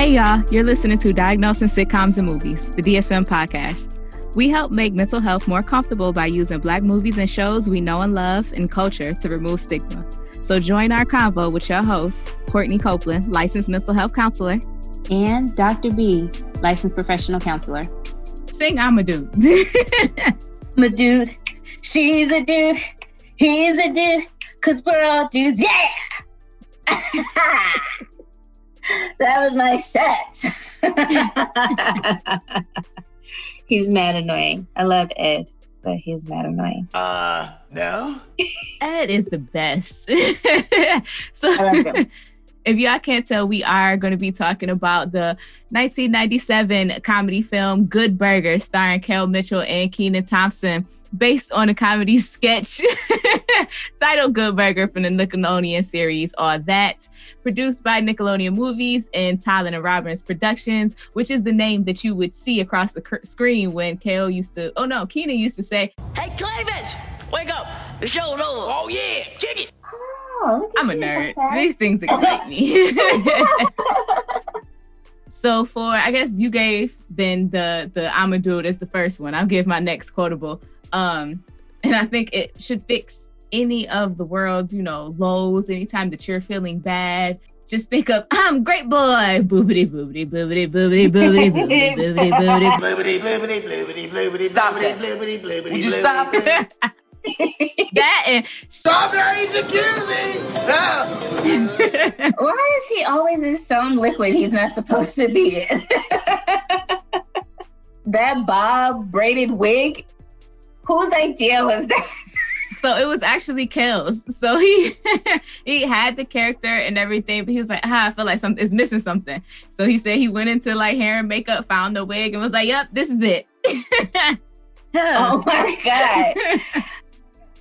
Hey, y'all, you're listening to Diagnosing Sitcoms and Movies, the DSM podcast. We help make mental health more comfortable by using Black movies and shows we know and love and culture to remove stigma. So join our convo with your host, Courtney Copeland, licensed mental health counselor, and Dr. B, licensed professional counselor. Sing I'm a dude. I'm a dude. She's a dude. He's a dude. Cause we're all dudes. Yeah. that was my shit. he's mad annoying. I love Ed, but he's mad annoying. Uh, no. Ed is the best. so if y'all can't tell, we are going to be talking about the 1997 comedy film Good Burger, starring Kel Mitchell and Kenan Thompson based on a comedy sketch titled Good Burger from the Nickelodeon series All That, produced by Nickelodeon Movies and Tollin and Robbins Productions, which is the name that you would see across the screen when Kel used to, oh no, Kenan used to say, Hey, Clavis, wake up, the show's over. Oh yeah, kick it. Oh, I'm a nerd. These things excite me. so for I guess you gave then the the I'm a dude as the first one. I'll give my next quotable. Um, and I think it should fix any of the world's, you know, lows anytime that you're feeling bad. Just think of I'm great boy. Boobity boobity boobity boobity boobity boobity boobity boobity boobity boobity boobity boobity Stop it. Boobity boobity Would you stop it? that and stop your jacuzzi. No. Why is he always in some liquid he's not supposed to be in? that bob braided wig Whose idea was that? so it was actually Kel's. So he he had the character and everything, but he was like, ah, I feel like something is missing something. So he said he went into like hair and makeup, found the wig, and was like, Yep, this is it. oh my god.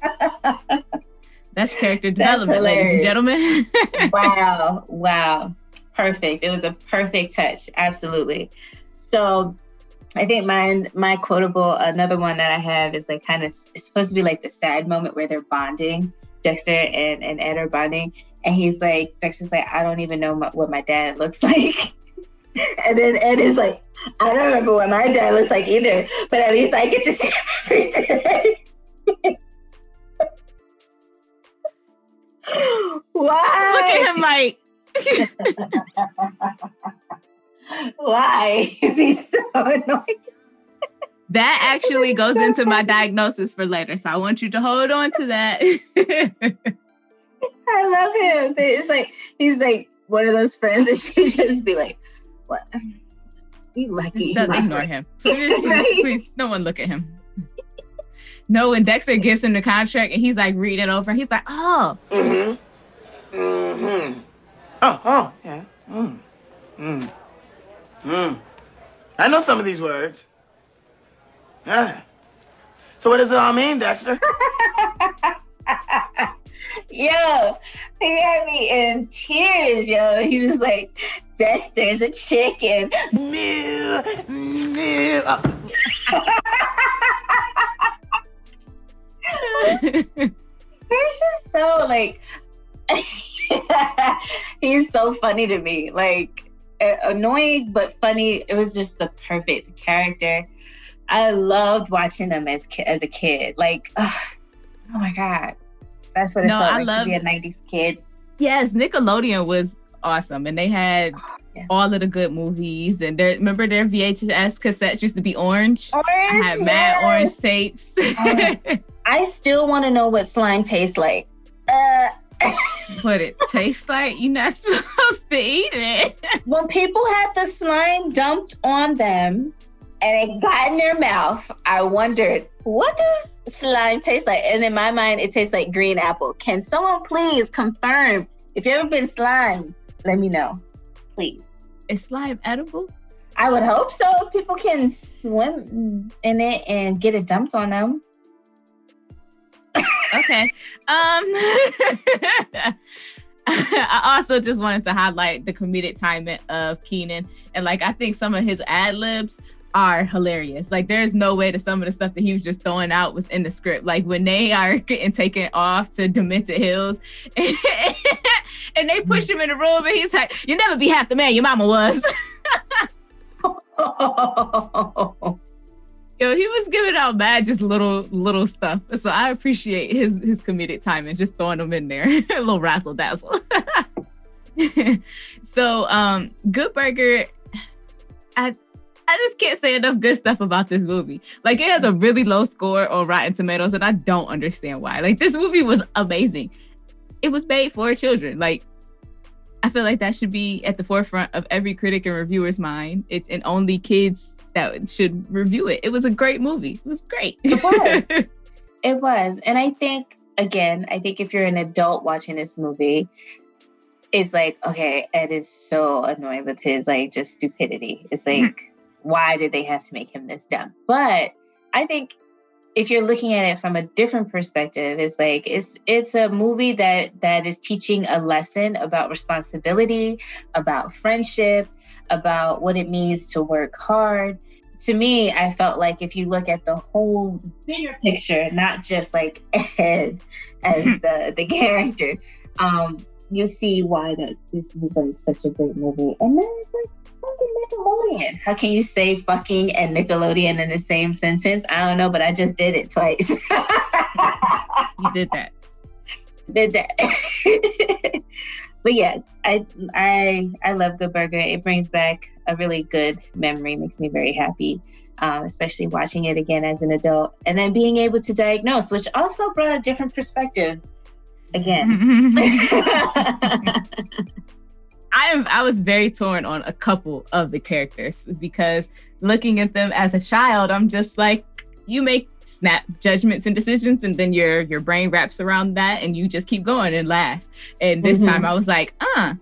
That's character development, That's ladies and gentlemen. wow. Wow. Perfect. It was a perfect touch. Absolutely. So I think mine, my quotable, another one that I have is like kind of, it's supposed to be like the sad moment where they're bonding. Dexter and, and Ed are bonding. And he's like, Dexter's like, I don't even know my, what my dad looks like. and then Ed is like, I don't remember what my dad looks like either, but at least I get to see him every day. Why? Look at him like. Why is he so annoying? That actually goes into my diagnosis for later. So I want you to hold on to that. I love him. It's like he's like one of those friends that you just be like, "What? You lucky." Don't ignore him, please, please, please. No one look at him. No, when Dexter gives him the contract and he's like reading it over, he's like, "Oh, mm-hmm, mm-hmm, oh, oh, yeah, mm, mm." Hmm. I know some of these words. Yeah. So what does it all mean, Dexter? yo, he had me in tears, yo. He was like, Dexter's a chicken. Moo, moo. He's just so like he's so funny to me. Like annoying but funny. It was just the perfect character. I loved watching them as as a kid. Like, oh my god, that's what it no, felt I like loved, to be a '90s kid. Yes, Nickelodeon was awesome, and they had oh, yes. all of the good movies. And their remember their VHS cassettes used to be orange. Orange, I had yes. mad orange tapes. I still want to know what slime tastes like. Uh, what it tastes like. You're not supposed to eat it. when people had the slime dumped on them and it got in their mouth, I wondered, what does slime taste like? And in my mind, it tastes like green apple. Can someone please confirm if you've ever been slimed? Let me know, please. Is slime edible? I would hope so. People can swim in it and get it dumped on them okay. Um, I also just wanted to highlight the comedic timing of Kenan. And like, I think some of his ad libs are hilarious. Like, there's no way that some of the stuff that he was just throwing out was in the script. Like, when they are getting taken off to Demented Hills, and they push him in the room, and he's like, "You never be half the man your mama was." Yo, he was giving out mad just little little stuff. So I appreciate his his comedic timing, and just throwing them in there, a little razzle dazzle. so um Good Burger, I I just can't say enough good stuff about this movie. Like it has a really low score on Rotten Tomatoes, and I don't understand why. Like this movie was amazing. It was made for children. Like I feel like that should be at the forefront of every critic and reviewer's mind. It, and only kids that should review it. It was a great movie. It was great. It was. it was. And I think, again, I think if you're an adult watching this movie, it's like, okay, Ed is so annoyed with his like just stupidity. It's like, mm-hmm. Why did they have to make him this dumb? But I think if you're looking at it from a different perspective it's like it's it's a movie that that is teaching a lesson about responsibility about friendship about what it means to work hard. To me i felt like if you look at the whole bigger picture not just like ed as the the character um you see why that this was like such a great movie. And then it's like fucking Nickelodeon. How can you say fucking and Nickelodeon in the same sentence? I don't know, but I just did it twice. you did that. Did that. but yes, I I I love Good Burger. It brings back a really good memory. Makes me very happy. Um, especially watching it again as an adult, and then being able to diagnose, which also brought a different perspective. Again. I am I was very torn on a couple of the characters because looking at them as a child, I'm just like, you make snap judgments and decisions, and then your your brain wraps around that, and you just keep going and laugh. And this mm-hmm. time, I was like, uh,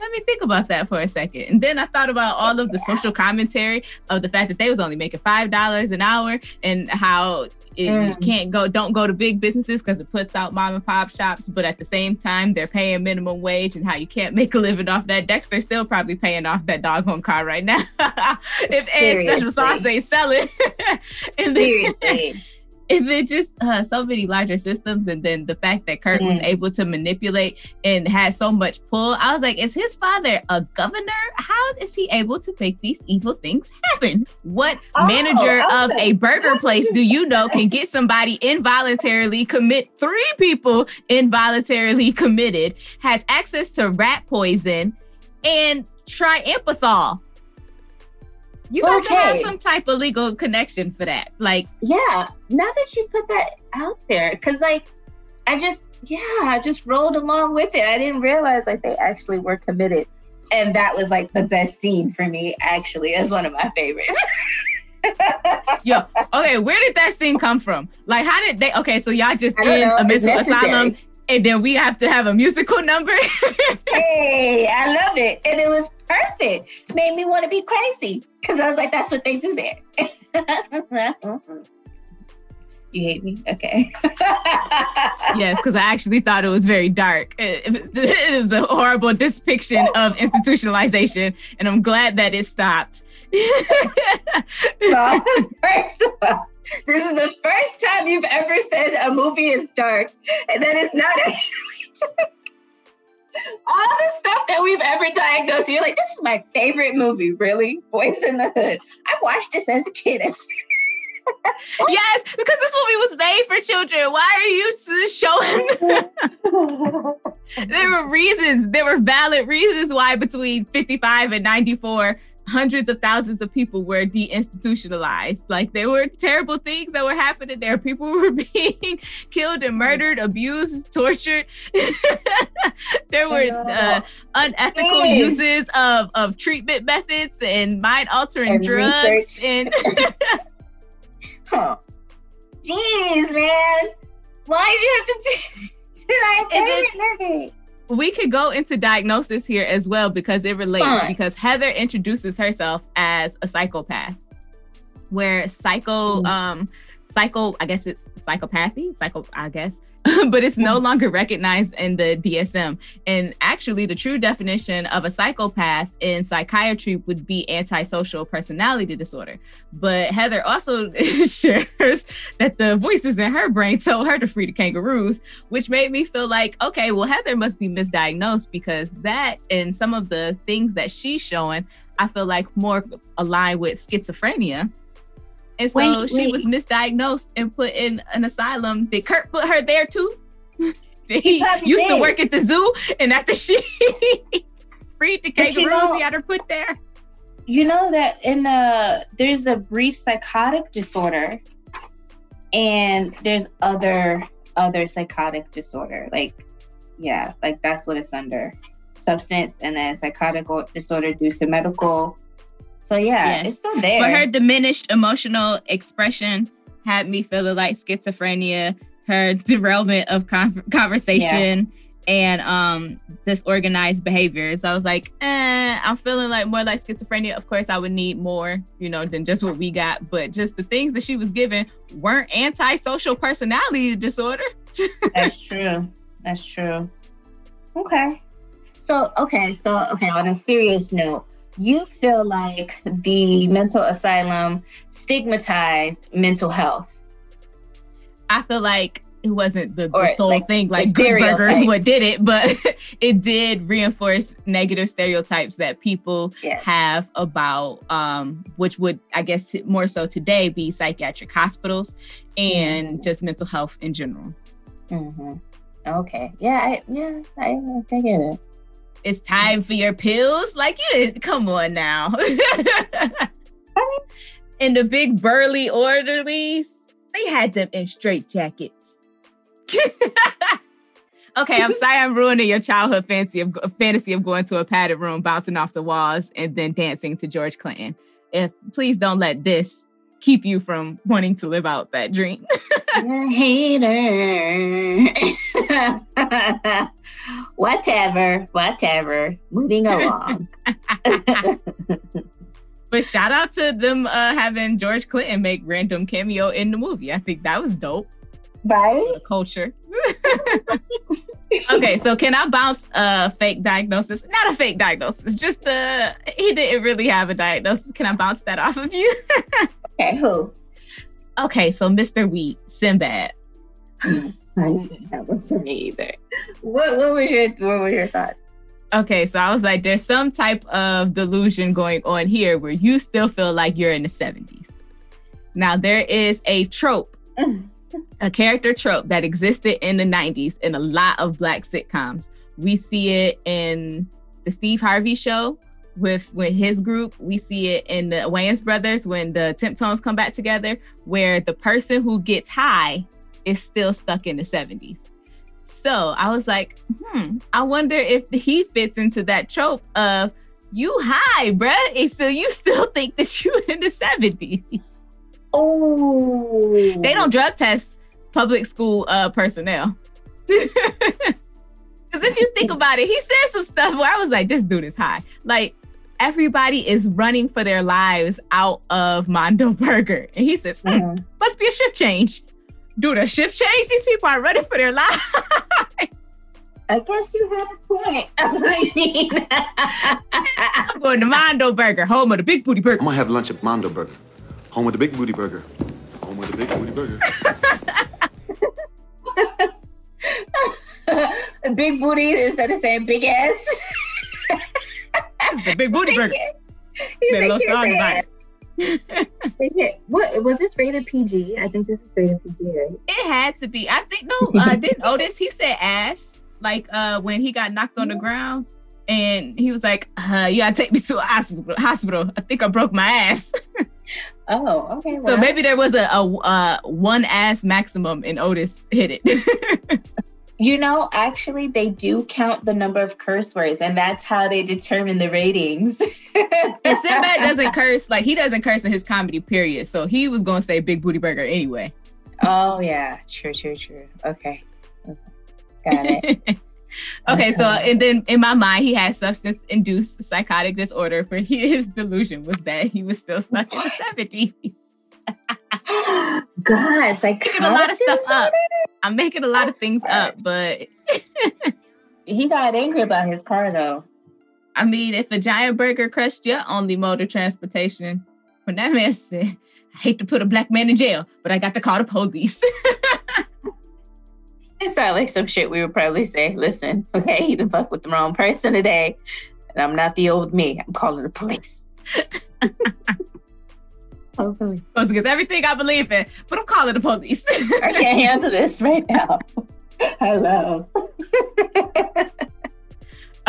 let me think about that for a second. And then I thought about all of the social commentary of the fact that they was only making five dollars an hour and how it, mm. you can't go don't go to big businesses because it puts out mom and pop shops but at the same time they're paying minimum wage and how you can't make a living off that. Dexter's still probably paying off that doggone car right now. If a special sauce ain't selling and then, Seriously and then just uh, so many larger systems and then the fact that Kurt mm. was able to manipulate and had so much pull i was like is his father a governor? How is he able to make these evil things happen? What oh, manager of a burger place do you know can get somebody involuntarily commit three people involuntarily committed has access to rat poison and triampanol you got okay. to have some type of legal connection for that. Like, yeah. Now that you put that out there, because like, I just, yeah, I just rolled along with it. I didn't realize like they actually were committed, and that was like the best scene for me. Actually, as one of my favorites. Yo, okay, where did that scene come from? Like, how did they? Okay, so y'all just in a mental asylum, and then we have to have a musical number. hey, I love it, and it was perfect. Made me want to be crazy because I was like, that's what they do there. you hate me? Okay. yes, because I actually thought it was very dark. It, it was a horrible depiction of institutionalization, and I'm glad that it stopped. so, first of all, this is the first time you've ever said a movie is dark, and that is not actually all the stuff that we've ever diagnosed. You're like, this is my favorite movie, really? Boys in the Hood. I watched this as a kid. yes, because this movie was made for children. Why are you showing? there were reasons, there were valid reasons why between 55 and 94 hundreds of thousands of people were deinstitutionalized. Like there were terrible things that were happening there. People were being killed and murdered, abused, tortured. there were uh, unethical uses of, of treatment methods and mind altering and drugs research. and huh. Jeez, man. Why did you have to do did I we could go into diagnosis here as well because it relates Fine. because Heather introduces herself as a psychopath where psycho mm. um psycho, I guess it's psychopathy, psycho, I guess, but it's no mm. longer recognized in the DSM. And actually, the true definition of a psychopath in psychiatry would be antisocial personality disorder. But Heather also shares that the voices in her brain told her to free the kangaroos, which made me feel like, okay, well, Heather must be misdiagnosed because that and some of the things that she's showing, I feel like more aligned with schizophrenia and so wait, she wait. was misdiagnosed and put in an asylum. Did Kurt put her there too? he, used did. to work at the zoo, and after she freed the kangaroos, you know, he had her put there. You know that in the there's a brief psychotic disorder, and there's other other psychotic disorder. Like, yeah, like that's what it's under. Substance and then psychotic disorder due to medical so yeah, yes. it's still there. But her diminished emotional expression had me feeling like schizophrenia, her derailment of con- conversation, yeah. and um disorganized behavior. So I was like, eh, I'm feeling like more like schizophrenia. Of course, I would need more, you know, than just what we got. But just the things that she was given weren't antisocial personality disorder. That's true. That's true. Okay. So okay, so okay, on a serious note, you feel like the mental asylum stigmatized mental health. I feel like it wasn't the, the sole like thing, like Good Burgers what did it, but it did reinforce negative stereotypes that people yes. have about, um, which would, I guess, more so today be psychiatric hospitals and mm-hmm. just mental health in general. Mm-hmm. Okay. Yeah. I, yeah. I, I get it it's time for your pills. Like, you didn't come on now. and the big burly orderlies, they had them in straight jackets. okay, I'm sorry I'm ruining your childhood fantasy of fantasy of going to a padded room, bouncing off the walls, and then dancing to George Clinton. If please don't let this keep you from wanting to live out that dream. hater. Whatever, whatever. Moving along. but shout out to them uh, having George Clinton make random cameo in the movie. I think that was dope. Right? Culture. okay, so can I bounce a fake diagnosis? Not a fake diagnosis, just uh he didn't really have a diagnosis. Can I bounce that off of you? okay, who? Okay, so Mr. Wheat, Sinbad. that one for me either. What what was your what were your thoughts? Okay, so I was like, there's some type of delusion going on here where you still feel like you're in the 70s. Now there is a trope a character trope that existed in the 90s in a lot of black sitcoms. We see it in the Steve Harvey show with with his group. We see it in the Wayans brothers when the Temptones come back together, where the person who gets high is still stuck in the 70s. So I was like, hmm, I wonder if he fits into that trope of you high, bruh. So you still think that you in the 70s. Oh, they don't drug test public school uh, personnel. Because if you think about it, he said some stuff where I was like, this dude is high. Like, everybody is running for their lives out of Mondo Burger. And he says, hmm, mm-hmm. must be a shift change. Dude, a shift change? These people are running for their lives. I guess you have a point. I mean, I'm going to Mondo Burger, home of the big booty burger. I'm gonna have lunch at Mondo Burger. Home of the big booty burger. Home of the big booty burger. big booty instead of saying big ass. it's the big booty burger. Made a little song about it. What was this rated PG? I think this is rated PG, right? It had to be. I think no. Uh, didn't Otis? He said ass. Like uh, when he got knocked on the ground, and he was like, uh, "You gotta take me to a hospital. Hospital. I think I broke my ass." Oh, okay. Well. So maybe there was a, a uh, one ass maximum and Otis hit it. you know, actually, they do count the number of curse words, and that's how they determine the ratings. and Sinbad doesn't curse, like, he doesn't curse in his comedy period. So he was going to say Big Booty Burger anyway. Oh, yeah. True, true, true. Okay. okay. Got it. okay, so and then in my mind, he had substance induced psychotic disorder. For his delusion was that he was still stuck in the seventies. God, it's like making a lot of stuff up. I'm making a lot That's of things hard. up, but he got angry about his car though. I mean, if a giant burger crushed your only mode of transportation, when that man said, I hate to put a black man in jail, but I got to call the police. it sounds like some shit we would probably say. Listen, okay, you done fuck with the wrong person today. And I'm not the old me. I'm calling the police. Hopefully. Because everything I believe in, but I'm calling the police. I can't handle this right now. Hello.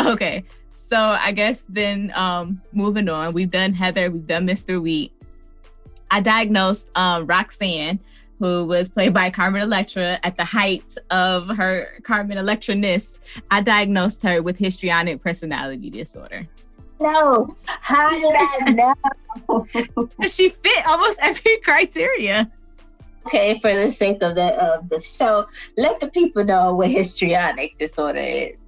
okay. So I guess then um moving on, we've done Heather, we've done Mr. Wheat. I diagnosed um Roxanne, who was played by Carmen Electra at the height of her Carmen Electra-ness. I diagnosed her with histrionic personality disorder. No, how did I know? she fit almost every criteria. Okay, for the sake of the of the show, let the people know what histrionic disorder is.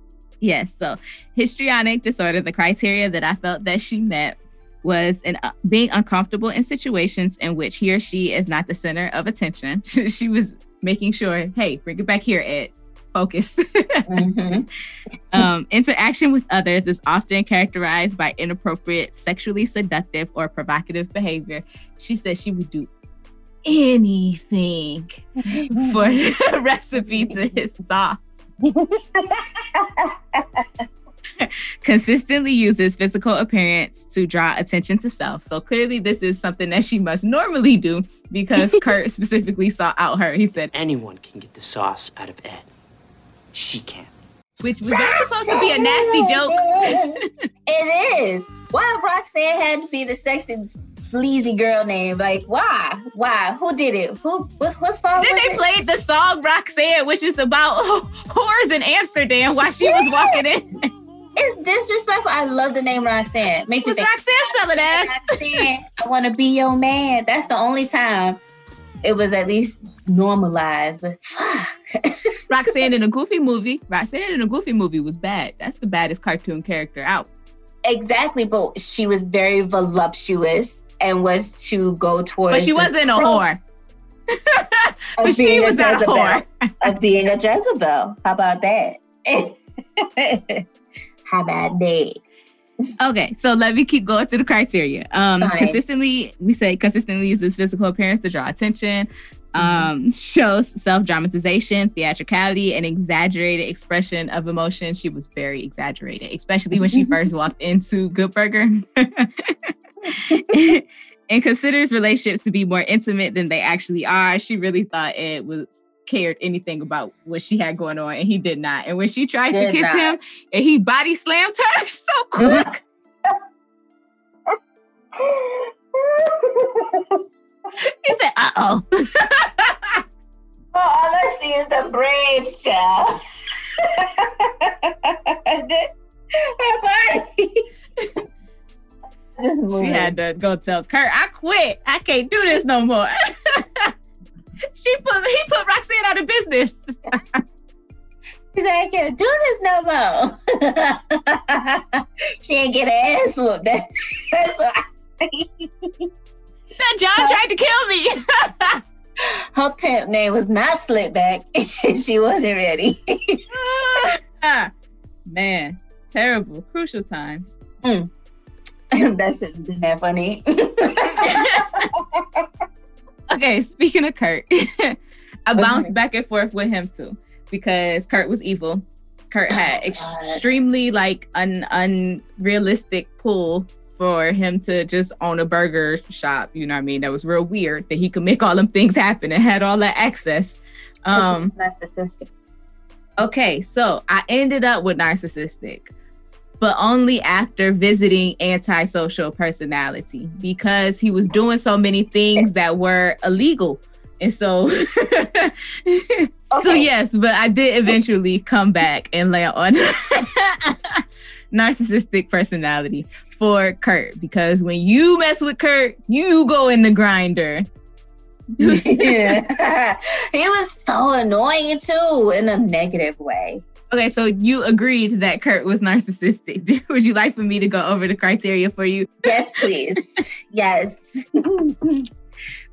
Yes, so histrionic disorder, the criteria that I felt that she met was an, uh, being uncomfortable in situations in which he or she is not the center of attention. she was making sure, hey, bring it back here, Ed. Focus. mm-hmm. um, interaction with others is often characterized by inappropriate, sexually seductive, or provocative behavior. She said she would do anything for a recipe to his sauce. consistently uses physical appearance to draw attention to self. So clearly, this is something that she must normally do because Kurt specifically sought out her. He said, Anyone can get the sauce out of Ed. She can't. Which was that supposed to be a nasty joke? it is. Why Roxanne had to be the sexy sleazy girl name. Like, why? Why? Who did it? Who? What, what song? Then they it? played the song Roxanne, which is about whores in Amsterdam while she yeah. was walking in. It's disrespectful. I love the name Roxanne. Makes me think Roxanne selling ass. Roxanne, I want to be your man. That's the only time it was at least normalized. But fuck. Roxanne in a goofy movie. Roxanne in a goofy movie was bad. That's the baddest cartoon character out. Exactly, but she was very voluptuous and was to go towards. But she wasn't a whore. but she was not a whore. of being a Jezebel. How about that? How about that? Okay, so let me keep going through the criteria. Um, consistently, we say consistently uses physical appearance to draw attention. Um, mm-hmm. shows self dramatization, theatricality, and exaggerated expression of emotion. She was very exaggerated, especially when she first walked into Good Burger. and considers relationships to be more intimate than they actually are. She really thought it was cared anything about what she had going on, and he did not. And when she tried did to kiss not. him, and he body slammed her so quick. he said, "Uh oh." oh, all I see is the braids, child. she had to go tell Kurt, "I quit. I can't do this no more." She put he put Roxanne out of business. He like, I can't do this no more. she ain't get an ass whooped. That, that John tried to kill me. Her pimp name was not Slipback. she wasn't ready. ah, Man, terrible. Crucial times. Mm. That's isn't that funny okay, speaking of Kurt, I bounced okay. back and forth with him too because Kurt was evil. Kurt had oh, extremely like an unrealistic pull for him to just own a burger shop. You know what I mean? That was real weird that he could make all them things happen and had all that access. Um, narcissistic. Okay, so I ended up with narcissistic but only after visiting antisocial personality because he was doing so many things that were illegal. And so, okay. so yes, but I did eventually come back and land on narcissistic personality for Kurt because when you mess with Kurt, you go in the grinder. yeah. he was so annoying too in a negative way. Okay, so you agreed that Kurt was narcissistic. Would you like for me to go over the criteria for you? Yes, please. yes.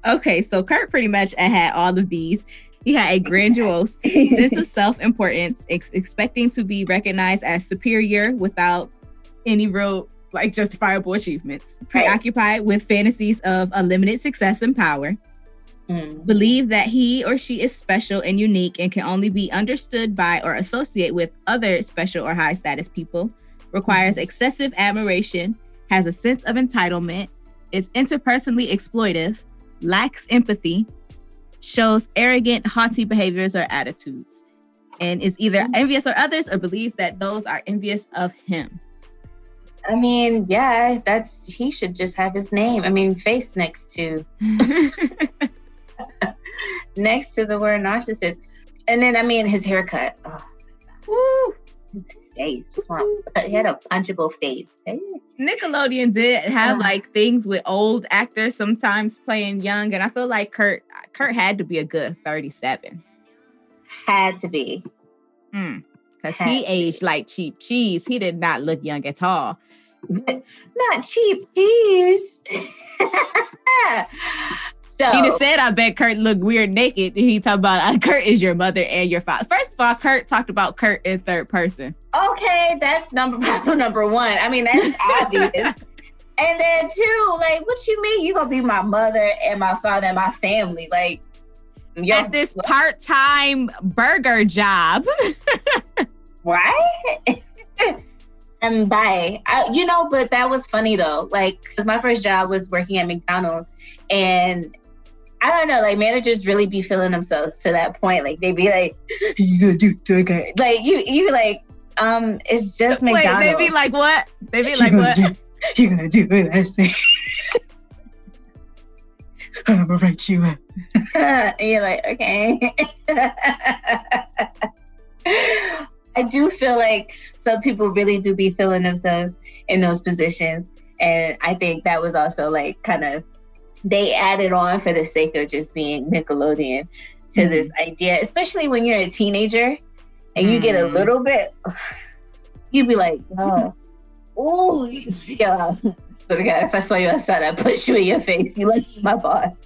Okay, so Kurt pretty much had all of these. He had a grandiose sense of self importance, ex- expecting to be recognized as superior without any real like justifiable achievements, preoccupied with fantasies of unlimited success and power, mm. believe that he or she is special and unique and can only be understood by or associate with other special or high status people, requires mm. excessive admiration, has a sense of entitlement, is interpersonally exploitive, lacks empathy, shows arrogant, haughty behaviors or attitudes, and is either mm. envious of others or believes that those are envious of him. I mean, yeah, that's he should just have his name. I mean, face next to next to the word narcissist. And then I mean his haircut. Oh, Woo. Face. Just want he had a punchable face. Nickelodeon did have uh, like things with old actors sometimes playing young, and I feel like Kurt Kurt had to be a good 37. Had to be. Hmm. Because he aged like cheap cheese. He did not look young at all. Not cheap cheese. so Tina said, "I bet Kurt looked weird naked." He talked about uh, Kurt is your mother and your father. First of all, Kurt talked about Kurt in third person. Okay, that's number number one. I mean, that's obvious. And then two, like, what you mean you gonna be my mother and my father and my family? Like, at this part-time burger job. right? and bye. I, you know, but that was funny though. Like, because my first job was working at McDonald's, and I don't know, like managers really be feeling themselves to that point. Like they be like, "You gonna do okay?" Like you, you like, um, it's just Wait, McDonald's. They be like, what? They be like, what? Do, you gonna do what I say? I'm gonna write you up. and you're like, okay. I do feel like some people really do be feeling themselves in those positions. And I think that was also like kind of they added on for the sake of just being Nickelodeon to mm this idea, especially when you're a teenager and you get a mm. little bit, you'd be like, oh, oh, you can feel. So God, if I saw you outside, I'd push you in your face. You like my boss.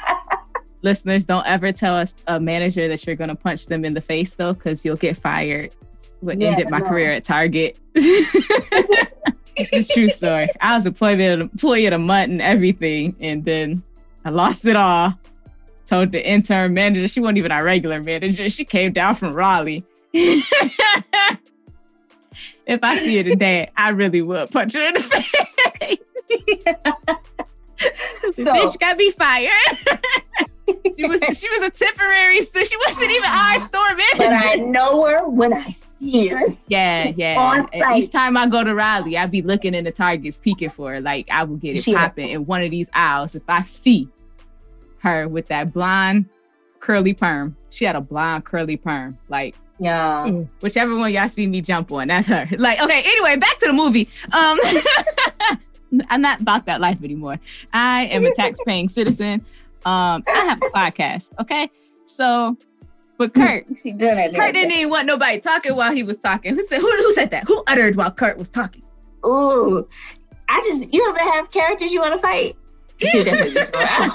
listeners, don't ever tell us a manager that you're going to punch them in the face though, because you'll get fired. What yeah, ended my no. career at Target. It's true story. I was employed at employee at a month and everything, and then I lost it all. Told the intern manager she wasn't even our regular manager. She came down from Raleigh. if I see her today, I really would punch her in the face. so, bitch got me fired she was she was a temporary, so she wasn't even our store manager. But I know her when I see. Yeah, yeah. Each time I go to Raleigh, I be looking in the Targets, peeking for her. Like I will get it popping in one of these aisles if I see her with that blonde curly perm. She had a blonde curly perm. Like yeah. Whichever one y'all see me jump on, that's her. Like, okay, anyway, back to the movie. Um I'm not about that life anymore. I am a tax paying citizen. Um, I have a podcast, okay? So, but hmm. Kurt, she done it. Kurt didn't even want nobody talking while he was talking. Who said who, who said that? Who uttered while Kurt was talking? Ooh, I just you ever have characters you want to fight?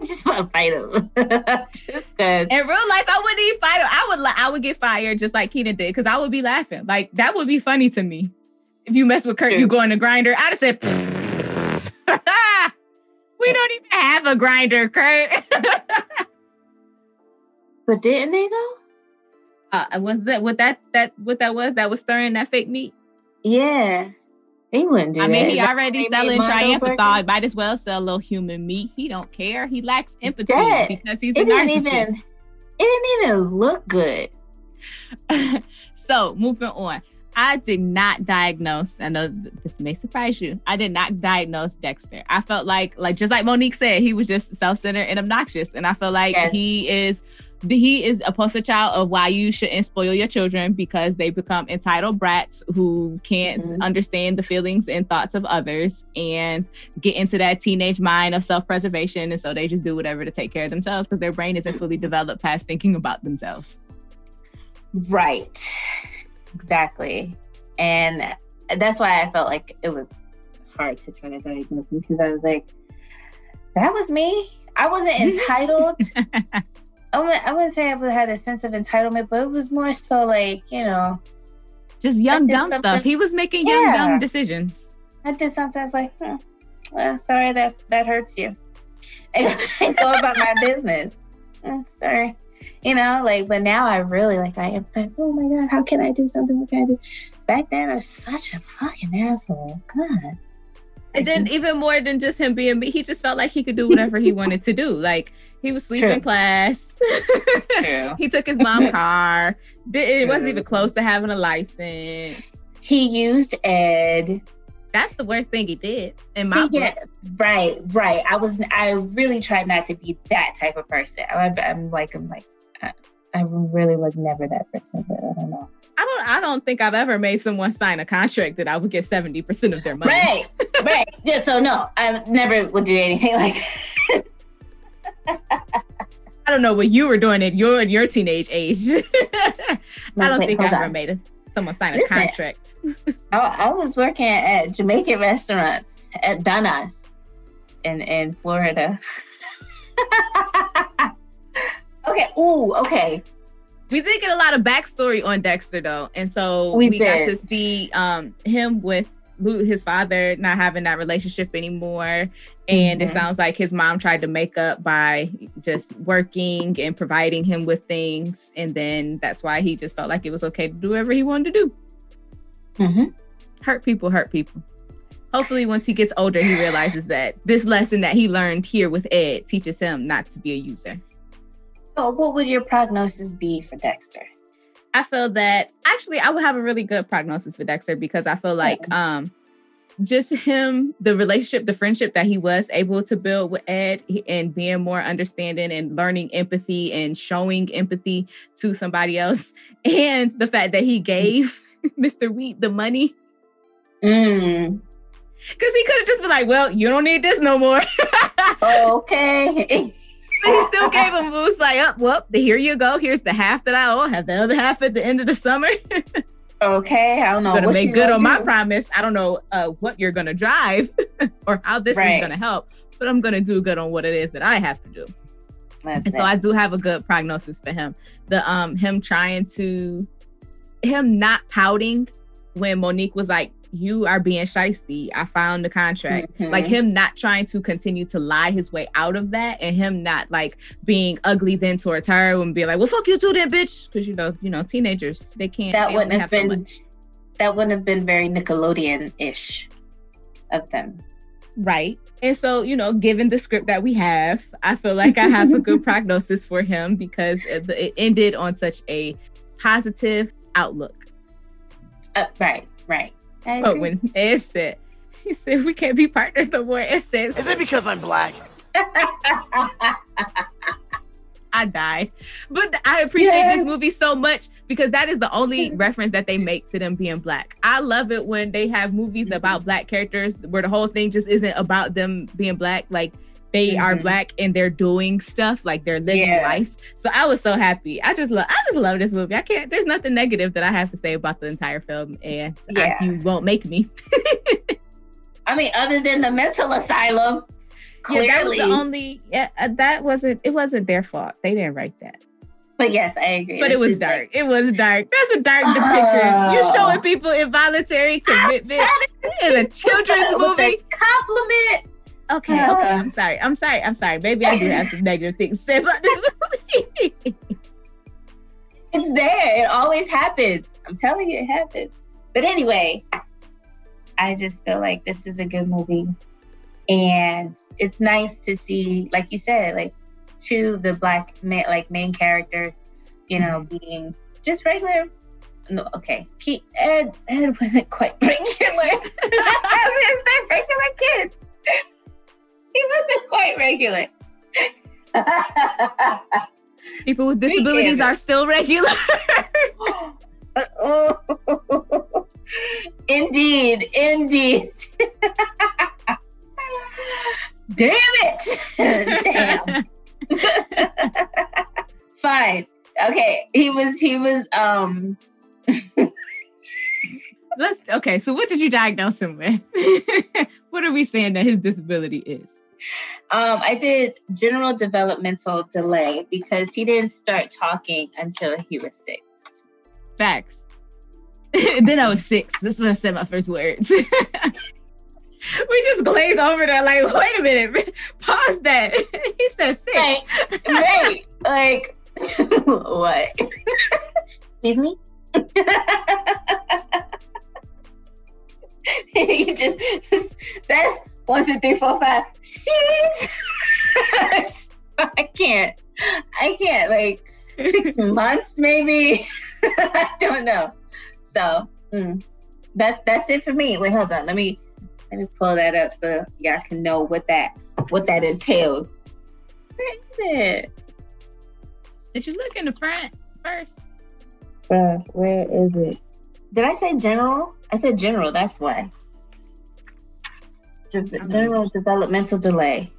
just want to fight them. just cause. In real life, I wouldn't even fight them. I would I would get fired just like Kenan did because I would be laughing. Like that would be funny to me. If you mess with Kurt, True. you go in the grinder. I'd have said. We don't even have a grinder, Kurt. But didn't they though? Uh, was that what that that what that was? That was stirring that fake meat. Yeah, he wouldn't do I that. mean, he already selling triampanol. Might as well sell a little human meat. He don't care. He lacks empathy that, because he's a narcissist. Even, it didn't even look good. so moving on. I did not diagnose. I know this may surprise you. I did not diagnose Dexter. I felt like, like just like Monique said, he was just self-centered and obnoxious, and I feel like yes. he is he is a poster child of why you shouldn't spoil your children because they become entitled brats who can't mm-hmm. understand the feelings and thoughts of others and get into that teenage mind of self-preservation and so they just do whatever to take care of themselves because their brain isn't fully developed past thinking about themselves right Exactly. And that's why I felt like it was hard to try to diagnose him because I was like, that was me. I wasn't entitled. I wouldn't, I wouldn't say I had a sense of entitlement, but it was more so like, you know, just young dumb stuff. He was making young yeah. dumb decisions. I did something. I was like, hmm, well, sorry that that hurts you. I, I go about my business. Oh, sorry, you know, like. But now I really like. I am like, oh my god, how can I do something? What can I do? Back then, I was such a fucking asshole. God. And then even more than just him being me, he just felt like he could do whatever he wanted to do. Like he was sleeping in class. he took his mom's car. It wasn't even close to having a license. He used Ed. That's the worst thing he did in my See, yeah, right, right. I was I really tried not to be that type of person. I, am like I'm like I, I really was never that person, but I don't know. I don't I don't think I've ever made someone sign a contract that I would get 70% of their money. Right. Right. Yeah, so no, I never would do anything like I don't know what you were doing at your your teenage age. I don't wait, think I ever made a, someone sign Listen, a contract. I, I, was working at Jamaican restaurants at Donna's in in Florida. okay. Ooh. Okay. We did get a lot of backstory on Dexter though, and so we, we got to see um, him with his father not having that relationship anymore, and mm-hmm. it sounds like his mom tried to make up by just working and providing him with things, and then that's why he just felt like it was okay to do whatever he wanted to do. Mm-hmm. Hurt people, hurt people. Hopefully, once he gets older, he realizes that this lesson that he learned here with Ed teaches him not to be a user. So, what would your prognosis be for Dexter? I feel that actually I would have a really good prognosis for Dexter because I feel like um just him, the relationship, the friendship that he was able to build with Ed and being more understanding and learning empathy and showing empathy to somebody else, and the fact that he gave Mr. Wheat the money. Mm. Cause he could have just been like, well, you don't need this no more. okay. But he still gave him moves like, up, oh, well, here you go. Here's the half that I owe. Have the other half at the end of the summer. okay, I don't know. I'm gonna make good on do? my promise. I don't know uh, what you're gonna drive or how this right. is gonna help, but I'm gonna do good on what it is that I have to do. That's and it. so I do have a good prognosis for him. The um him trying to him not pouting when Monique was like, you are being shisty. I found the contract. Mm-hmm. Like him not trying to continue to lie his way out of that and him not like being ugly then towards her and be like, well, fuck you too then, bitch. Cause you know, you know, teenagers, they can't. That they wouldn't have, been, so that wouldn't have been very Nickelodeon-ish of them. Right. And so, you know, given the script that we have, I feel like I have a good prognosis for him because it, it ended on such a positive outlook. Uh, right, right. But when Ed said, he said, we can't be partners no more, Ed says, Is it because I'm black? I died. But I appreciate yes. this movie so much because that is the only reference that they make to them being black. I love it when they have movies mm-hmm. about black characters where the whole thing just isn't about them being black. Like they mm-hmm. are black and they're doing stuff like they're living yeah. life. So I was so happy. I just love I just love this movie. I can't there's nothing negative that I have to say about the entire film and yeah. I, you won't make me. I mean other than the mental asylum. Clearly. Yeah, that was the only yeah, uh, that wasn't it wasn't their fault. They didn't write that. But yes, I agree. But this it was dark. Like, it was dark. That's a dark depiction. You're showing people involuntary commitment in a children's movie. compliment. Okay, uh-huh. okay. I'm sorry. I'm sorry. I'm sorry. Maybe I do have some negative things to say about this movie. it's there. It always happens. I'm telling you, it happens. But anyway, I just feel like this is a good movie. And it's nice to see, like you said, like two the black ma- like main characters, you know, mm-hmm. being just regular. No, okay. Pete, Ed, Ed wasn't quite regular. I was gonna say regular kids. He wasn't quite regular. People with disabilities are still regular. indeed, indeed. Damn it! Damn. Fine. Okay. He was. He was. Um. Let's. Okay. So, what did you diagnose him with? what are we saying that his disability is? Um, I did general developmental delay because he didn't start talking until he was six. Facts. then I was six. This is when I said my first words. we just glazed over that, like, wait a minute, pause that. he said six. Right, right. like, what? Excuse me? you just, that's one, two, three, four, five, six. I can't. I can't. Like, six months, maybe. I don't know. So mm, that's that's it for me. Wait, hold on. Let me let me pull that up so y'all can know what that what that entails. Where is it? Did you look in the front first? Uh, where is it? Did I say general? I said general. That's why. General developmental delay.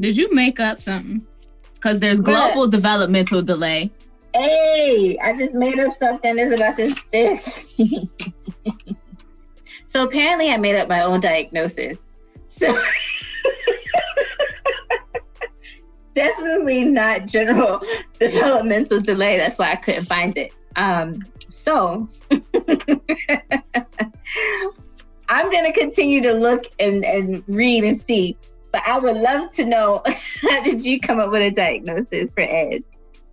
Did you make up something? Because there's global yeah. developmental delay. Hey, I just made up something that's about to stick. so apparently, I made up my own diagnosis. So definitely not general developmental delay. That's why I couldn't find it. Um, so I'm going to continue to look and, and read and see. But I would love to know how did you come up with a diagnosis for Ed?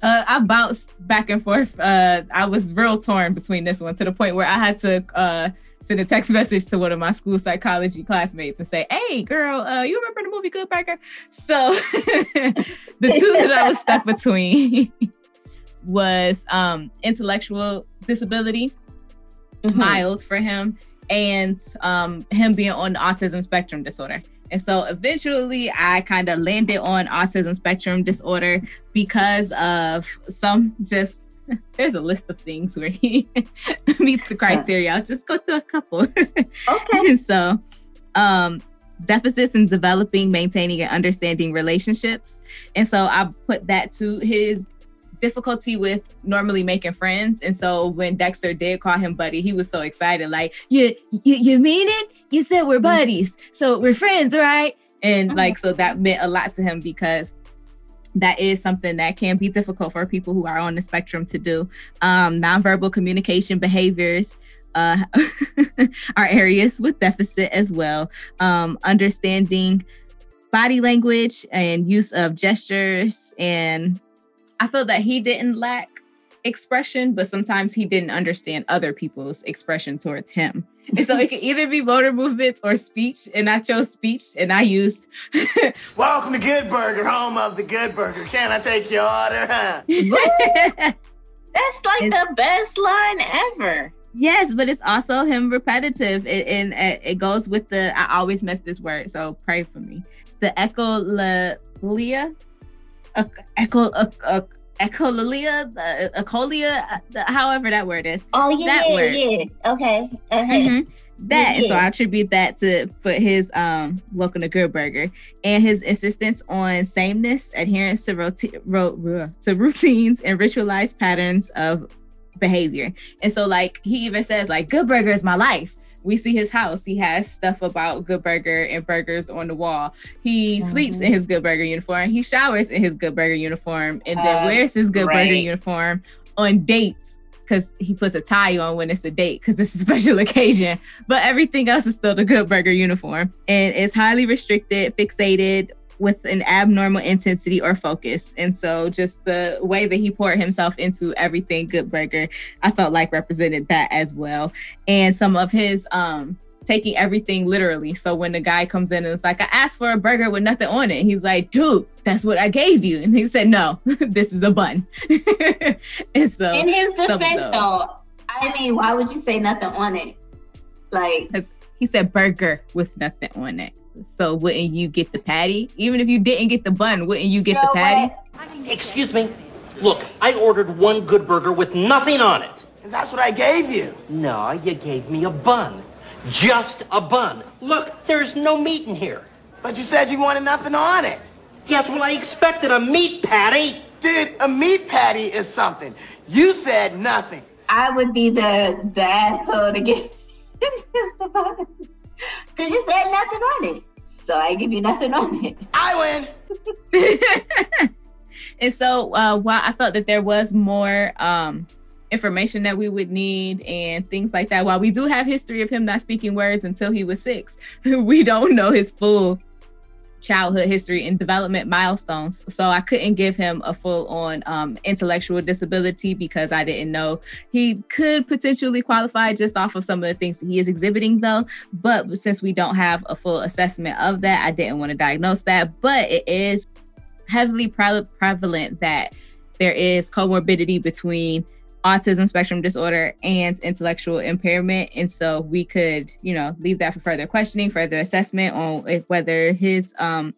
Uh, I bounced back and forth. Uh, I was real torn between this one to the point where I had to uh, send a text message to one of my school psychology classmates and say, "Hey, girl, uh, you remember the movie Good Burger?" So the two that I was stuck between was um, intellectual disability, mm-hmm. mild for him, and um, him being on the autism spectrum disorder. And so eventually I kind of landed on autism spectrum disorder because of some just there's a list of things where he meets the criteria. I'll just go through a couple. Okay. so um deficits in developing, maintaining, and understanding relationships. And so I put that to his difficulty with normally making friends. And so when Dexter did call him buddy, he was so excited. Like, you you, you mean it? You said we're mm-hmm. buddies. So we're friends, right? And uh-huh. like so that meant a lot to him because that is something that can be difficult for people who are on the spectrum to do. Um, nonverbal communication behaviors uh, are areas with deficit as well. Um, understanding body language and use of gestures and I feel that he didn't lack expression, but sometimes he didn't understand other people's expression towards him. And so it could either be motor movements or speech. And I chose speech and I used Welcome to Good Burger, home of the Good Burger. Can I take your order? Huh? That's like it's, the best line ever. Yes, but it's also him repetitive. It, and it, it goes with the I always mess this word, so pray for me. The echolalia echo, echolalia, the echolia, the, however that word is. Oh yeah, that yeah, word. yeah. Okay. Uh-huh. Mm-hmm. That yeah. so I attribute that to for his um welcome to Good Burger and his insistence on sameness, adherence to roti- ro- to routines and ritualized patterns of behavior. And so like he even says like Good Burger is my life we see his house. He has stuff about Good Burger and burgers on the wall. He mm-hmm. sleeps in his Good Burger uniform. He showers in his Good Burger uniform and then uh, wears his Good Burger uniform on dates because he puts a tie on when it's a date because it's a special occasion. But everything else is still the Good Burger uniform. And it's highly restricted, fixated, with an abnormal intensity or focus. And so just the way that he poured himself into everything Good Burger, I felt like represented that as well. And some of his um taking everything literally. So when the guy comes in and it's like, I asked for a burger with nothing on it. He's like, dude, that's what I gave you. And he said, no, this is a bun. and so in his defense though, I mean, why would you say nothing on it? Like he said burger with nothing on it. So wouldn't you get the patty? Even if you didn't get the bun, wouldn't you get you the patty? What? Excuse me. Look, I ordered one good burger with nothing on it. And that's what I gave you. No, you gave me a bun. Just a bun. Look, there's no meat in here. But you said you wanted nothing on it. Yes, well, I expected a meat patty. Dude, a meat patty is something. You said nothing. I would be the, the asshole to get just a bun. Because you said nothing on it. So I give you nothing on it. I win. and so uh, while I felt that there was more um, information that we would need and things like that, while we do have history of him not speaking words until he was six, we don't know his full childhood history and development milestones. So I couldn't give him a full on um, intellectual disability because I didn't know he could potentially qualify just off of some of the things that he is exhibiting, though. But since we don't have a full assessment of that, I didn't want to diagnose that. But it is heavily pre- prevalent that there is comorbidity between autism spectrum disorder and intellectual impairment. And so we could, you know, leave that for further questioning, further assessment on if whether his um,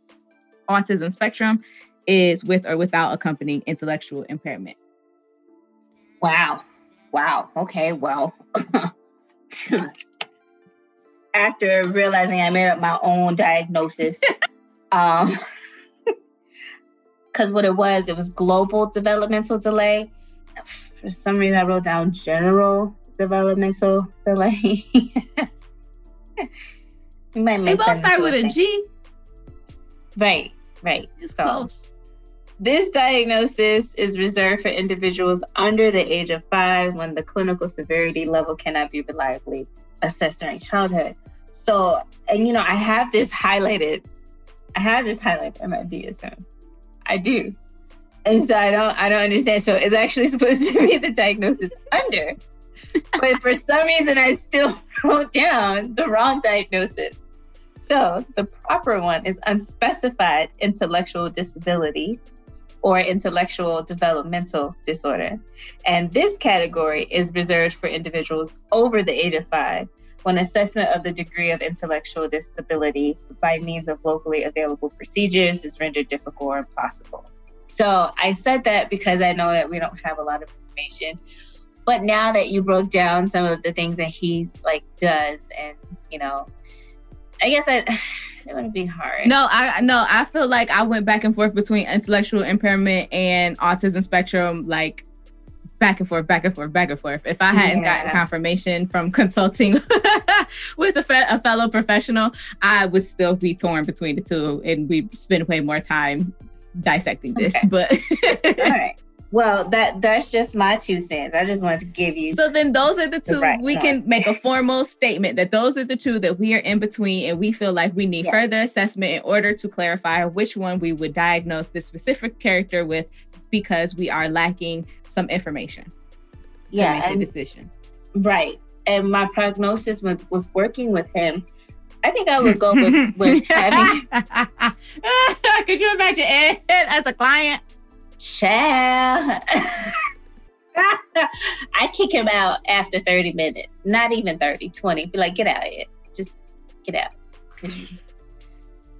autism spectrum is with or without accompanying intellectual impairment. Wow. Wow. Okay. Well, after realizing I made up my own diagnosis, um, because what it was, it was global developmental delay for some reason I wrote down general developmental delay. might make they both start with a G. Right, right. It's so, close. This diagnosis is reserved for individuals under the age of five when the clinical severity level cannot be reliably assessed during childhood. So, and you know, I have this highlighted. I have this highlighted in my DSM. I do and so I don't I don't understand. So it's actually supposed to be the diagnosis under, but for some reason I still wrote down the wrong diagnosis. So the proper one is unspecified intellectual disability or intellectual developmental disorder. And this category is reserved for individuals over the age of five when assessment of the degree of intellectual disability by means of locally available procedures is rendered difficult or impossible. So I said that because I know that we don't have a lot of information. But now that you broke down some of the things that he like does, and you know, I guess I. It would be hard. No, I no, I feel like I went back and forth between intellectual impairment and autism spectrum, like back and forth, back and forth, back and forth. If I hadn't yeah. gotten confirmation from consulting with a, fe- a, fellow professional, I would still be torn between the two, and we spend way more time dissecting this, okay. but all right. Well, that that's just my two cents. I just wanted to give you. So then, those are the two. The right we can make a formal statement that those are the two that we are in between, and we feel like we need yes. further assessment in order to clarify which one we would diagnose this specific character with, because we are lacking some information. yeah, make and, decision. Right, and my prognosis with with working with him I think I would go with, with having. Could you imagine Ed as a client? Child. I kick him out after 30 minutes, not even 30, 20. Be like, get out of here. Just get out.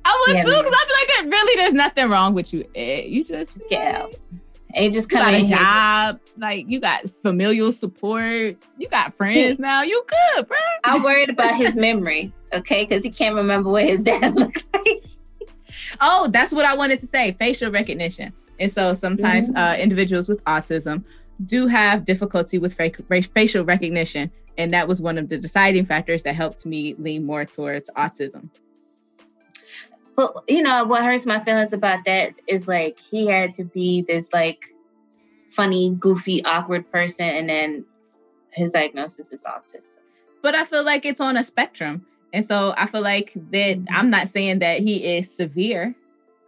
I would too, because I'd be like, really, there's nothing wrong with you, Ed. You just, just get out. You just come got a job, like you got familial support, you got friends now. You good, bro. I'm worried about his memory, okay? Because he can't remember what his dad looked like. oh, that's what I wanted to say. Facial recognition. And so sometimes mm-hmm. uh, individuals with autism do have difficulty with facial recognition. And that was one of the deciding factors that helped me lean more towards autism. But you know what hurts my feelings about that is like he had to be this like funny, goofy, awkward person, and then his diagnosis is autism. But I feel like it's on a spectrum. And so I feel like that mm-hmm. I'm not saying that he is severe.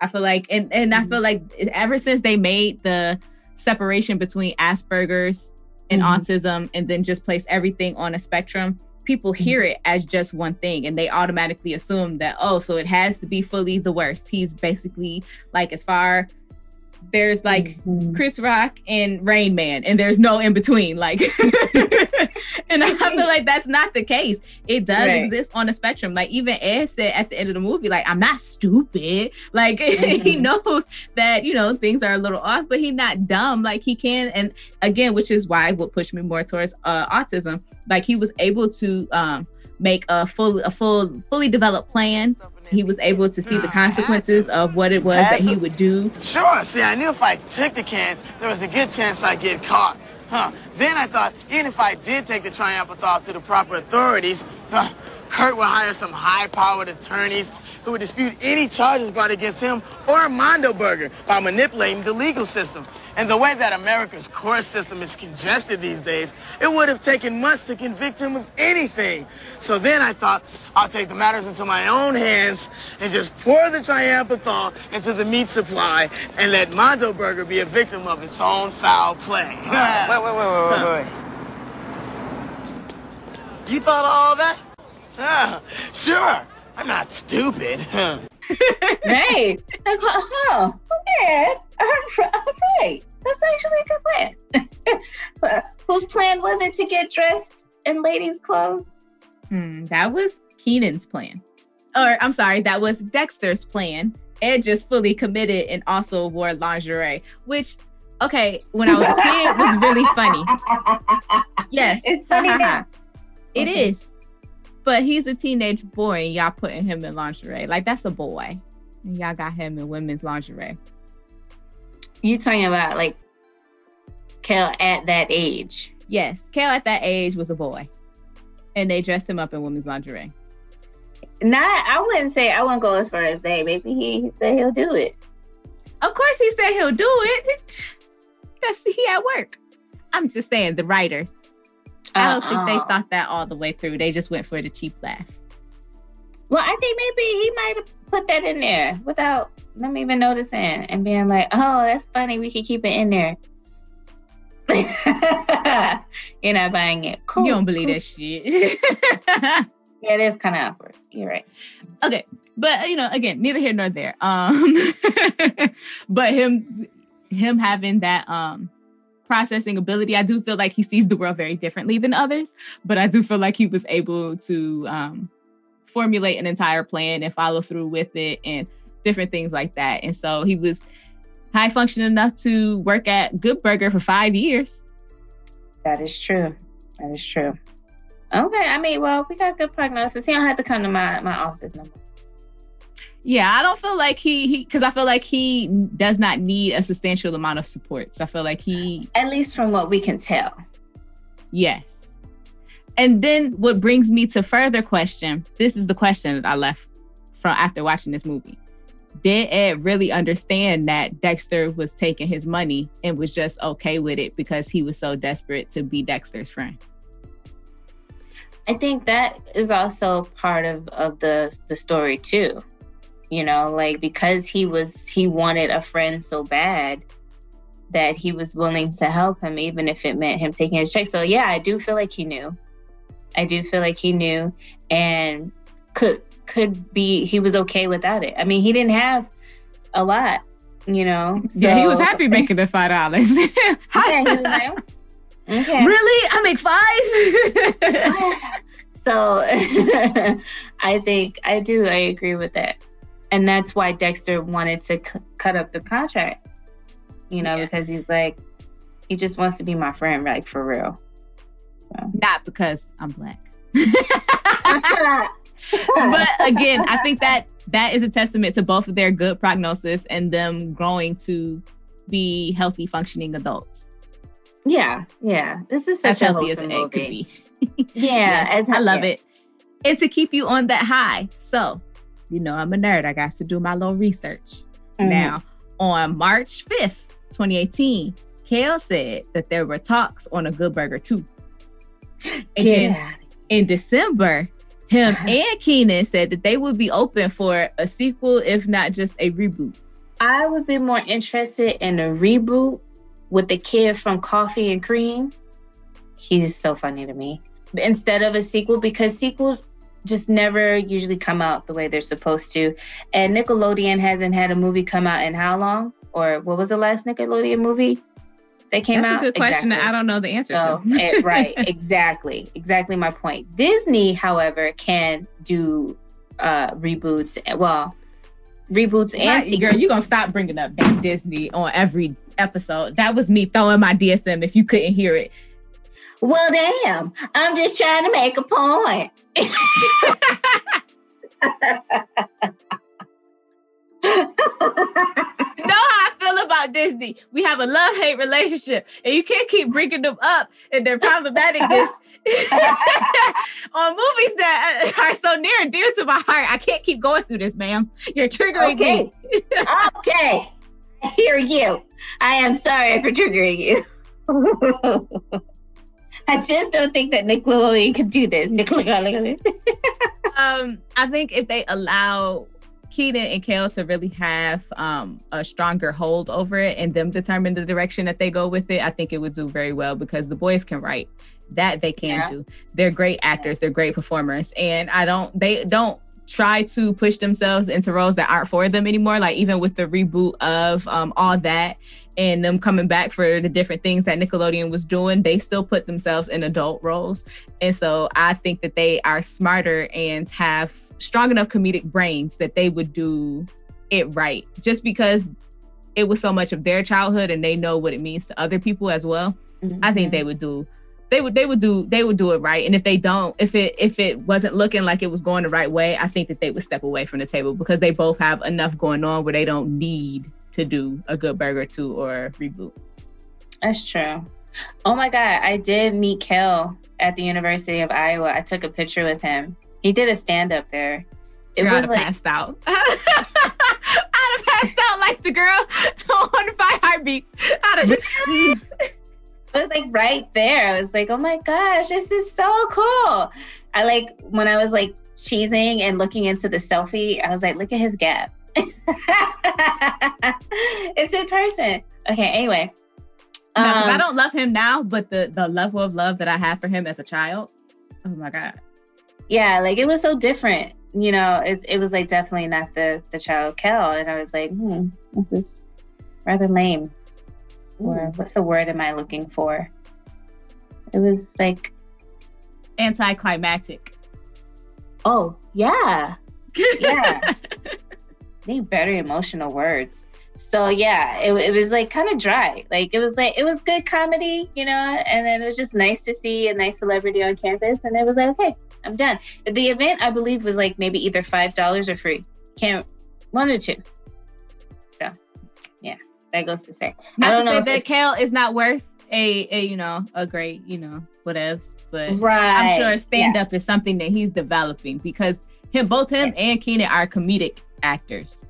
I feel like and, and I mm-hmm. feel like ever since they made the separation between Asperger's and mm-hmm. autism and then just place everything on a spectrum, people mm-hmm. hear it as just one thing and they automatically assume that oh so it has to be fully the worst he's basically like as far there's like mm-hmm. Chris Rock and Rain Man, and there's no in between. Like, and I feel like that's not the case. It does right. exist on a spectrum. Like even Ed said at the end of the movie, like I'm not stupid. Like mm-hmm. he knows that you know things are a little off, but he's not dumb. Like he can, and again, which is why what pushed me more towards uh, autism. Like he was able to um, make a full a full fully developed plan he was able to see the mm. consequences of what it was that he would do. Sure. See, I knew if I took the can, there was a good chance I'd get caught. Huh. Then I thought, even if I did take the triampanol to the proper authorities, huh, Kurt would hire some high-powered attorneys who would dispute any charges brought against him or Mondo Burger by manipulating the legal system. And the way that America's court system is congested these days, it would have taken months to convict him of anything. So then I thought, I'll take the matters into my own hands and just pour the triampanol into the meat supply and let Mondo Burger be a victim of its own foul play. wait, wait, wait, wait, wait, wait. You thought of all that? Ah, sure. I'm not stupid. right. Like, huh, okay. I'm, I'm. That's actually a good plan. Whose plan was it to get dressed in ladies' clothes? Hmm, that was Kenan's plan. Or I'm sorry, that was Dexter's plan. Ed just fully committed and also wore lingerie, which okay, when I was a kid was really funny. Yes. It's funny now. It Okay. is. But he's a teenage boy and y'all putting him in lingerie. Like that's a boy. And y'all got him in women's lingerie. You talking about like Kel at that age? Yes, Kel at that age was a boy. And they dressed him up in women's lingerie. Not, I wouldn't say I wouldn't go as far as that. Maybe he, he said he'll do it. Of course he said he'll do it. That's he at work. I'm just saying the writers. I don't think they Uh-uh. thought that all the way through. They just went for the cheap laugh. Well, I think maybe he might have put that in there without them even noticing and being like, "Oh, that's funny. We could keep it in there." You're not buying it. Cool. you don't believe cool. that shit. Yeah, it is kind of awkward. You're right. okay. But you know, again, neither here nor there. Um but him him having that um processing ability, I do feel like he sees the world very differently than others, but I do feel like he was able to um formulate an entire plan and follow through with it and different things like that. And so he was high functioning enough to work at Good Burger for five years. That is true. That is true. Okay. I mean, well, we got good prognosis. He don't have to come to my my office no more. Yeah, I don't feel like he he because I feel like he does not need a substantial amount of support. So I feel like he At least from what we can tell. yes. And then what brings me to further question, this is the question that I left from after watching this movie. Did Ed really understand that Dexter was taking his money and was just okay with it because he was so desperate to be Dexter's friend? I think that is also part of of the the story too. You know, like because he was he wanted a friend so bad that he was willing to help him even if it meant him taking his check. So yeah, I do feel like he knew. I do feel like he knew and could could be he was okay without it. I mean, he didn't have a lot, you know. yeah, he was happy making the five dollars. Yeah, like, okay. Really? I make five? so I think I do. I agree with that, and that's why Dexter wanted to c- cut up the contract. You know, Yeah. because he's like, he just wants to be my friend, like for real. Not because I'm black. but again, I think that that is a testament to both of their good prognosis and them growing to be healthy, functioning adults. yeah, yeah. This is As such a healthy as an egg could be. Yeah, Yes, as I love yeah. it. And to keep you on that high. So, you know, I'm a nerd. I got to do my little research. Mhm. Now, on March 5th, 2018, Kel said that there were talks on a Good Burger 2. And then Yeah. in December, him and Kenan said that they would be open for a sequel, if not just a reboot. I would be more interested in a reboot with the kid from Coffee and Cream. He's so funny to me. Instead of a sequel, because sequels just never usually come out the way they're supposed to. And Nickelodeon hasn't had a movie come out in how long? Or what was the last Nickelodeon movie that came That's out? That's a good question Exactly. I don't know the answer So, to. eh, right, exactly, exactly my point. Disney, however, can do uh reboots. Well, reboots and Right, sequels. girl, you gonna stop bringing up Disney on every episode. That was me throwing my DSM if you couldn't hear it. Well, damn, I'm just trying to make a point. You know how I feel about about Disney. We have a love hate relationship, and you can't keep bringing them up and their problematicness on movies that uh, are so near and dear to my heart. I can't keep going through this, ma'am. You're triggering Okay. me. okay. I hear you. I am sorry for triggering you. I just don't think that Nick Lilly could do this. Nick um, I think if they allow Kenan and Kel to really have um, a stronger hold over it and them determine the direction that they go with it, I think it would do very well because the boys can write. That they can Yeah. do. They're great actors. They're great performers, and I don't. They don't try to push themselves into roles that aren't for them anymore. Like even with the reboot of um, all that and them coming back for the different things that Nickelodeon was doing, they still put themselves in adult roles. And so I think that they are smarter and have strong enough comedic brains that they would do it right just because it was so much of their childhood and they know what it means to other people as well. I think they would do they would they would do they would do it right. And if they don't, if it if it wasn't looking like it was going the right way, I think that they would step away from the table because they both have enough going on where they don't need to do a good burger two or reboot. That's true. Oh my God. I did meet Kel at the University of Iowa. I took a picture with him. He did a stand up there. It I'd was have like, passed out. I'd have passed out like the girl on five heartbeats. I'd have it was like right there. I was like, oh my gosh, this is so cool. I like when I was like cheesing and looking into the selfie, I was like, look at his gap. it's in person. Okay, anyway. No, 'cause I Um, don't love him now, but the the level of love that I had for him as a child, oh my god. yeah, like it was so different. You know, it, it was like definitely not the the child Kel, and I was like, hmm, this is rather lame. Or what's the word am I looking for? It was like, Anticlimactic. oh yeah, yeah. Need better emotional words. So yeah, it, it was like kind of dry. Like it was like it was good comedy, you know, and then it was just nice to see a nice celebrity on campus, and it was like, okay, I'm done. The event I believe was like maybe either five dollars or free. Can't one or two. Yeah, that goes to say. Not I to don't know say that Kel is not worth a, a you know a great you know whatevs, but Right. I'm sure stand yeah. up is something that he's developing because him both him and Kenan are comedic actors.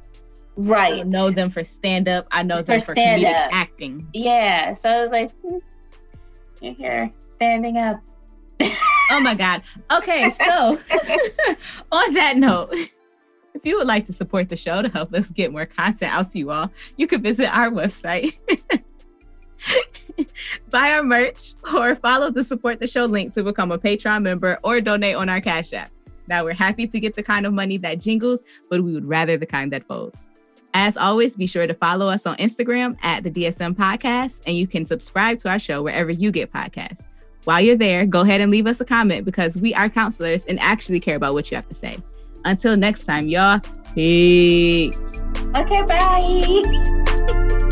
Right. don't know them for stand up. I know them for comedic stand-up. acting. Yeah. So I was like, hmm, you're here standing up. Oh my God. Okay, so on that note, if you would like to support the show to help us get more content out to you all, you can visit our website, buy our merch, or follow the support the show link to become a Patreon member or donate on our Cash App. Now, we're happy to get the kind of money that jingles, but we would rather the kind that folds. As always, be sure to follow us on Instagram at the DSM Podcast, and you can subscribe to our show wherever you get podcasts. While you're there, go ahead and leave us a comment because we are counselors and actually care about what you have to say. Until next time, y'all, peace. Okay, bye.